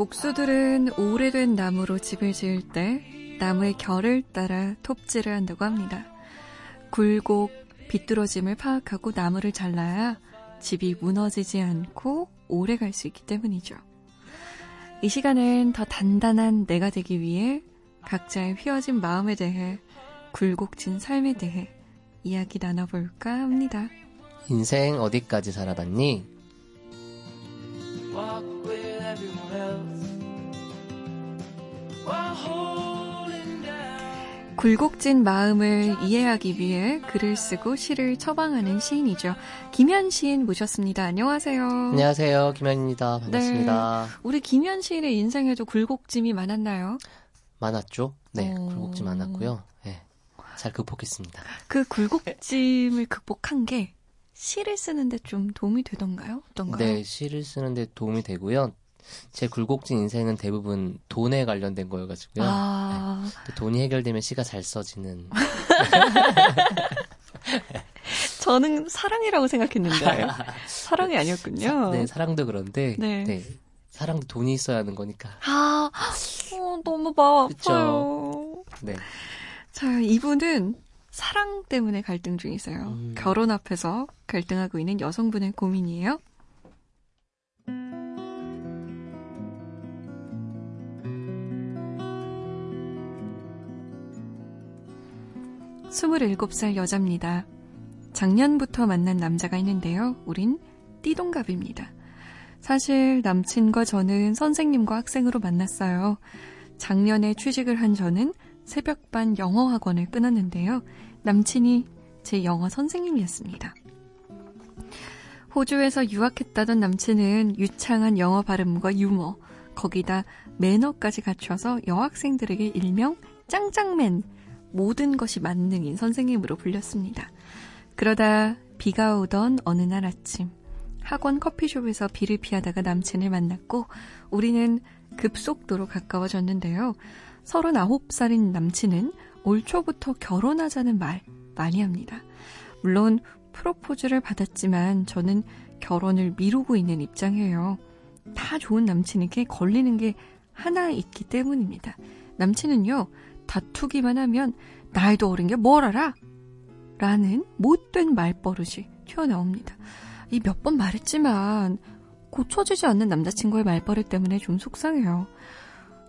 목수들은 오래된 나무로 집을 지을 때 나무의 결을 따라 톱질을 한다고 합니다. 굴곡, 비뚤어짐을 파악하고 나무를 잘라야 집이 무너지지 않고 오래 갈 수 있기 때문이죠. 이 시간엔 더 단단한 내가 되기 위해 각자의 휘어진 마음에 대해 굴곡진 삶에 대해 이야기 나눠볼까 합니다. 인생 어디까지 살아봤니? 굴곡진 마음을 이해하기 위해 글을 쓰고 시를 처방하는 시인이죠. 김현 시인 모셨습니다. 안녕하세요. 안녕하세요. 김현입니다. 반갑습니다. 네, 우리 김현 시인의 인생에도 굴곡짐이 많았나요? 많았죠. 네, 어... 굴곡짐 많았고요. 네, 잘 극복했습니다. 그 굴곡짐을 극복한 게 시를 쓰는데 좀 도움이 되던가요? 어떤가요? 네, 시를 쓰는데 도움이 되고요. 제 굴곡진 인생은 대부분 돈에 관련된 거여가지고요. 아... 네. 돈이 해결되면 시가 잘 써지는. 저는 사랑이라고 생각했는데 사랑이 아니었군요. 네, 사랑도 그런데 네. 네. 사랑도 돈이 있어야 하는 거니까. 아, 어, 너무 마음 아파요. 네. 자, 이분은 사랑 때문에 갈등 중이세요. 음. 결혼 앞에서 갈등하고 있는 여성분의 고민이에요. 27살 여자입니다. 작년부터 만난 남자가 있는데요. 우린 띠동갑입니다. 사실 남친과 저는 선생님과 학생으로 만났어요. 작년에 취직을 한 저는 새벽반 영어 학원을 끊었는데요. 남친이 제 영어 선생님이었습니다. 호주에서 유학했다던 남친은 유창한 영어 발음과 유머, 거기다 매너까지 갖춰서 여학생들에게 일명 짱짱맨, 모든 것이 만능인 선생님으로 불렸습니다. 그러다 비가 오던 어느 날 아침, 학원 커피숍에서 비를 피하다가 남친을 만났고 우리는 급속도로 가까워졌는데요. 39살인 남친은 올 초부터 결혼하자는 말 많이 합니다. 물론 프로포즈를 받았지만 저는 결혼을 미루고 있는 입장이에요. 다 좋은 남친에게 걸리는 게 하나 있기 때문입니다. 남친은요, 다투기만 하면 나이도 어린 게 뭘 알아? 라는 못된 말버릇이 튀어나옵니다. 이 몇 번 말했지만 고쳐지지 않는 남자친구의 말버릇 때문에 좀 속상해요.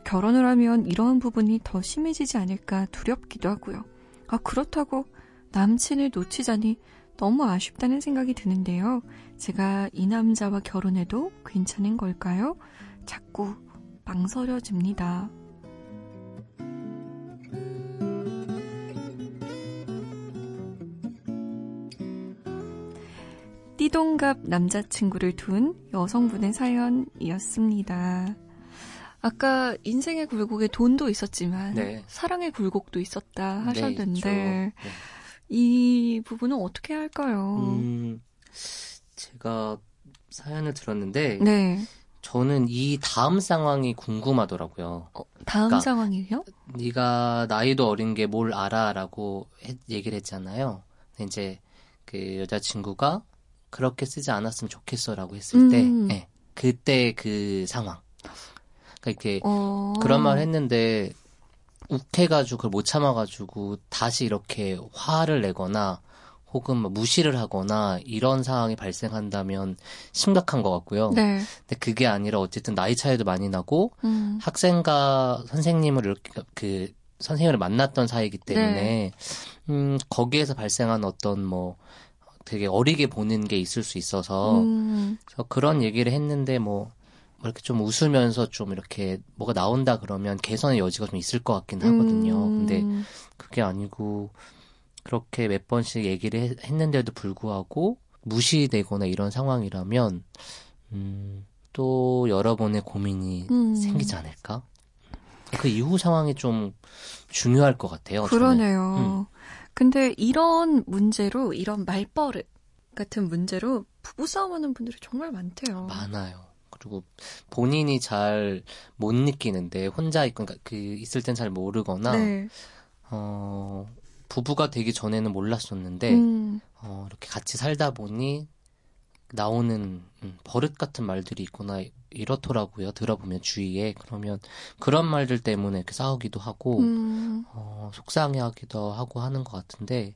결혼을 하면 이런 부분이 더 심해지지 않을까 두렵기도 하고요. 아, 그렇다고 남친을 놓치자니 너무 아쉽다는 생각이 드는데요. 제가 이 남자와 결혼해도 괜찮은 걸까요? 자꾸 망설여집니다. 띠동갑 남자친구를 둔 여성분의 사연이었습니다. 아까 인생의 굴곡에 돈도 있었지만 네. 사랑의 굴곡도 있었다 네, 하셨는데 네, 이 부분은 어떻게 할까요? 음, 제가 사연을 들었는데 네. 저는 이 다음 상황이 궁금하더라고요. 어, 다음 그러니까 상황이요? 네가 나이도 어린 게 뭘 알아라고 얘기를 했잖아요. 이제 그 여자친구가 그렇게 쓰지 않았으면 좋겠어라고 했을 음. 때, 네, 그때 그 상황. 그러니까 이렇게 어... 그런 말 했는데 욱해가지고 그걸 못 참아가지고 다시 이렇게 화를 내거나 혹은 뭐 무시를 하거나 이런 상황이 발생한다면 심각한 것 같고요. 네. 근데 그게 아니라 어쨌든 나이 차이도 많이 나고 음. 학생과 선생님을 이렇게 그 선생님을 만났던 사이이기 때문에 네. 음 거기에서 발생한 어떤 뭐 되게 어리게 보는 게 있을 수 있어서 음. 그런 얘기를 했는데 뭐, 뭐 이렇게 좀 웃으면서 좀 이렇게 뭐가 나온다 그러면 개선의 여지가 좀 있을 것 같긴 하거든요. 음. 근데 그게 아니고 그렇게 몇 번씩 얘기를 했는데도 불구하고 무시되거나 이런 상황이라면 음, 또 여러분의 고민이 음. 생기지 않을까? 그 이후 상황이 좀 중요할 것 같아요. 그러네요. 음. 근데 이런 문제로 이런 말버릇 같은 문제로 부부싸움하는 분들이 정말 많대요. 많아요. 그리고 본인이 잘 못 느끼는데 혼자 있고 그러니까 그 있을 땐 잘 모르거나 네. 어 부부가 되기 전에는 몰랐었는데 음. 어 이렇게 같이 살다 보니 나오는 음, 버릇 같은 말들이 있구나 이렇더라고요. 들어보면 주위에 그러면 그런 말들 때문에 이렇게 싸우기도 하고 음, 어, 속상해하기도 하고 하는 것 같은데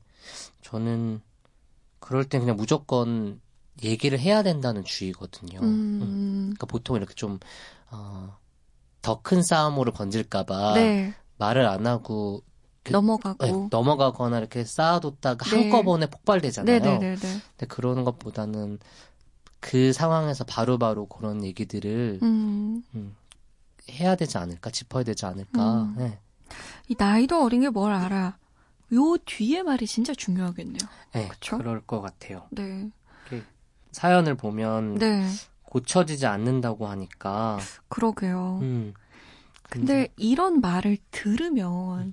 저는 그럴 땐 그냥 무조건 얘기를 해야 된다는 주의거든요. 음. 음, 그러니까 보통 이렇게 좀 어, 더 큰 싸움으로 번질까봐 네, 말을 안 하고 그- 넘어가고. 네, 넘어가거나 이렇게 쌓아뒀다가 네. 한꺼번에 폭발되잖아요. 네네네네. 근데 그러는 것보다는 그 상황에서 바로바로 그런 얘기들을 음, 해야 되지 않을까, 짚어야 되지 않을까. 음. 네. 이 나이도 어린 게 뭘 알아. 요 뒤에 말이 진짜 중요하겠네요. 네, 그쵸? 그럴 것 같아요. 네. 사연을 보면 네. 고쳐지지 않는다고 하니까. 그러게요. 음. 근데 이런 말을 들으면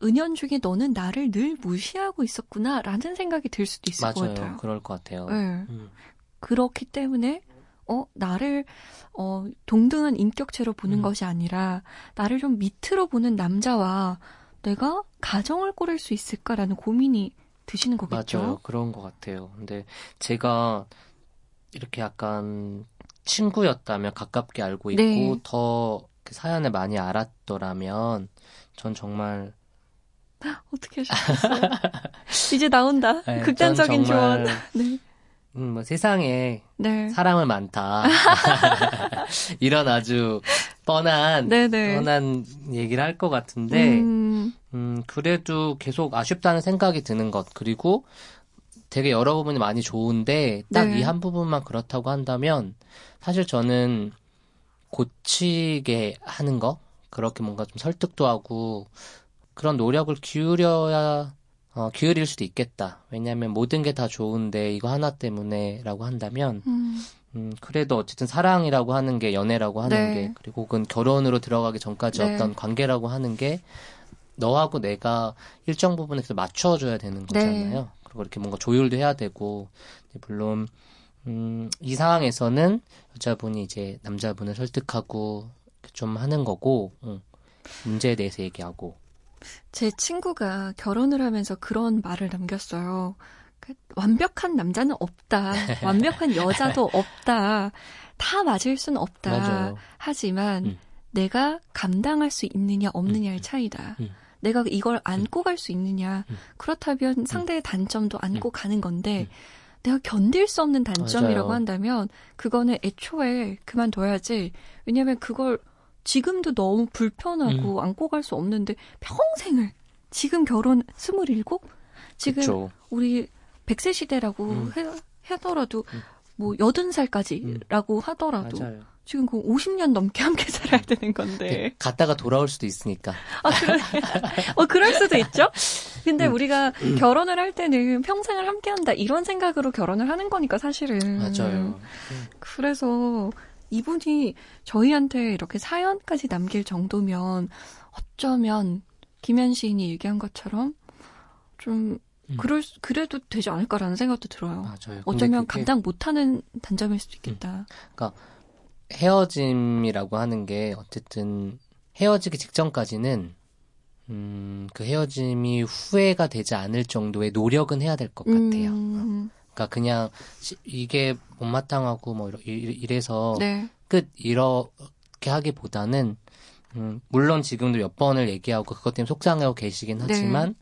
은연중에 너는 나를 늘 무시하고 있었구나 라는 생각이 들 수도 있을 것 맞아요. 같아요. 그럴 것 같아요. 네. 음. 그렇기 때문에 어 나를 어 동등한 인격체로 보는 음. 것이 아니라 나를 좀 밑으로 보는 남자와 내가 가정을 꾸릴 수 있을까라는 고민이 드시는 거겠죠. 맞아요. 그런 것 같아요. 근데 제가 이렇게 약간 친구였다면 가깝게 알고 있고 네. 더그 사연을 많이 알았더라면 전 정말 어떻게 하셨어요? 이제 나온다. 네, 극단적인 정말, 조언. 네. 음, 뭐 세상에 네. 사람은 많다. 이런 아주 뻔한 네네. 뻔한 얘기를 할 것 같은데 음, 음, 그래도 계속 아쉽다는 생각이 드는 것. 그리고 되게 여러 부분이 많이 좋은데, 딱 네. 이한 부분만 그렇다고 한다면, 사실 저는 고치게 하는 거? 그렇게 뭔가 좀 설득도 하고, 그런 노력을 기울여야, 어, 기울일 수도 있겠다. 왜냐하면 모든 게 다 좋은데, 이거 하나 때문에라고 한다면, 음, 음, 그래도 어쨌든 사랑이라고 하는 게 연애라고 하는 네. 게 그리고 혹은 결혼으로 들어가기 전까지 네. 어떤 관계라고 하는 게 너하고 내가 일정 부분에서 맞춰줘야 되는 네. 거잖아요. 그리고 이렇게 뭔가 조율도 해야 되고 물론 음, 이 상황에서는 여자분이 이제 남자분을 설득하고 좀 하는 거고 음, 문제에 대해서 얘기하고 제 친구가 결혼을 하면서 그런 말을 남겼어요. 그, 완벽한 남자는 없다. 완벽한 여자도 없다. 다 맞을 순 없다. 맞아요. 하지만 음. 내가 감당할 수 있느냐 없느냐의 차이다. 음. 내가 이걸 안고 갈 수 있느냐. 음. 그렇다면 상대의 단점도 안고 가는 건데 음. 내가 견딜 수 없는 단점이라고 맞아요. 한다면 그거는 애초에 그만둬야지. 왜냐면 그걸 지금도 너무 음. 불편하고 안고 갈 수 없는데 평생을 지금 결혼 27? 지금 그쵸. 우리 100세 시대라고 음. 해, 하더라도 음. 뭐 80살까지라고 하더라도 맞아요. 지금 그 50년 넘게 함께 살아야 되는 건데. 근데 갔다가 돌아올 수도 있으니까. 아, 그래. 어, 그럴 수도 있죠? 근데 음. 우리가 결혼을 할 때는 평생을 함께 한다. 이런 생각으로 결혼을 하는 거니까, 사실은. 맞아요. 그래서 이분이 저희한테 이렇게 사연까지 남길 정도면 어쩌면 김현 시인이 얘기한 것처럼 좀 음. 그럴 수- 그래도 되지 않을까라는 생각도 들어요. 맞아요. 어쩌면 감당 못하는 단점일 수도 있겠다. 헤어짐이라고 하는 게 어쨌든 헤어지기 직전까지는 음, 그 헤어짐이 후회가 되지 않을 정도의 노력은 해야 될 것 같아요. 음, 그러니까 그냥 시- 이게 못마땅하고 뭐 이러- 이- 이래서 네. 끝 이렇게 하기보다는 음, 물론 지금도 몇 번을 얘기하고 그것 때문에 속상해하고 계시긴 네. 하지만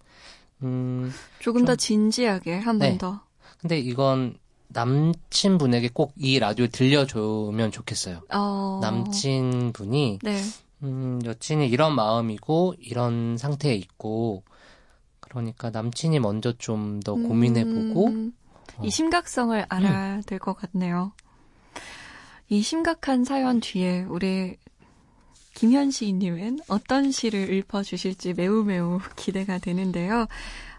음, 조금 더 진지하게 한번 네. 더. 근데 이건 남친분에게 꼭 이 라디오 들려주면 좋겠어요. 어, 남친분이 네. 음, 여친이 이런 마음이고 이런 상태에 있고 그러니까 남친이 먼저 좀 더 고민해보고 음, 어. 이 심각성을 알아야 될것 같네요. 이 심각한 사연 뒤에 우리 김현 시인님은 어떤 시를 읊어주실지 매우 매우 기대가 되는데요.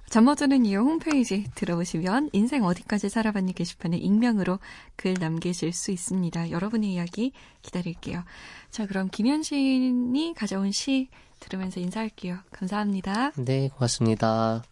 잠머드는 이유 홈페이지 들어오시면 인생 어디까지 살아봤니 게시판에 익명으로 글 남기실 수 있습니다. 여러분의 이야기 기다릴게요. 자, 그럼 김현 시인이 가져온 시 들으면서 인사할게요. 감사합니다. 네 고맙습니다.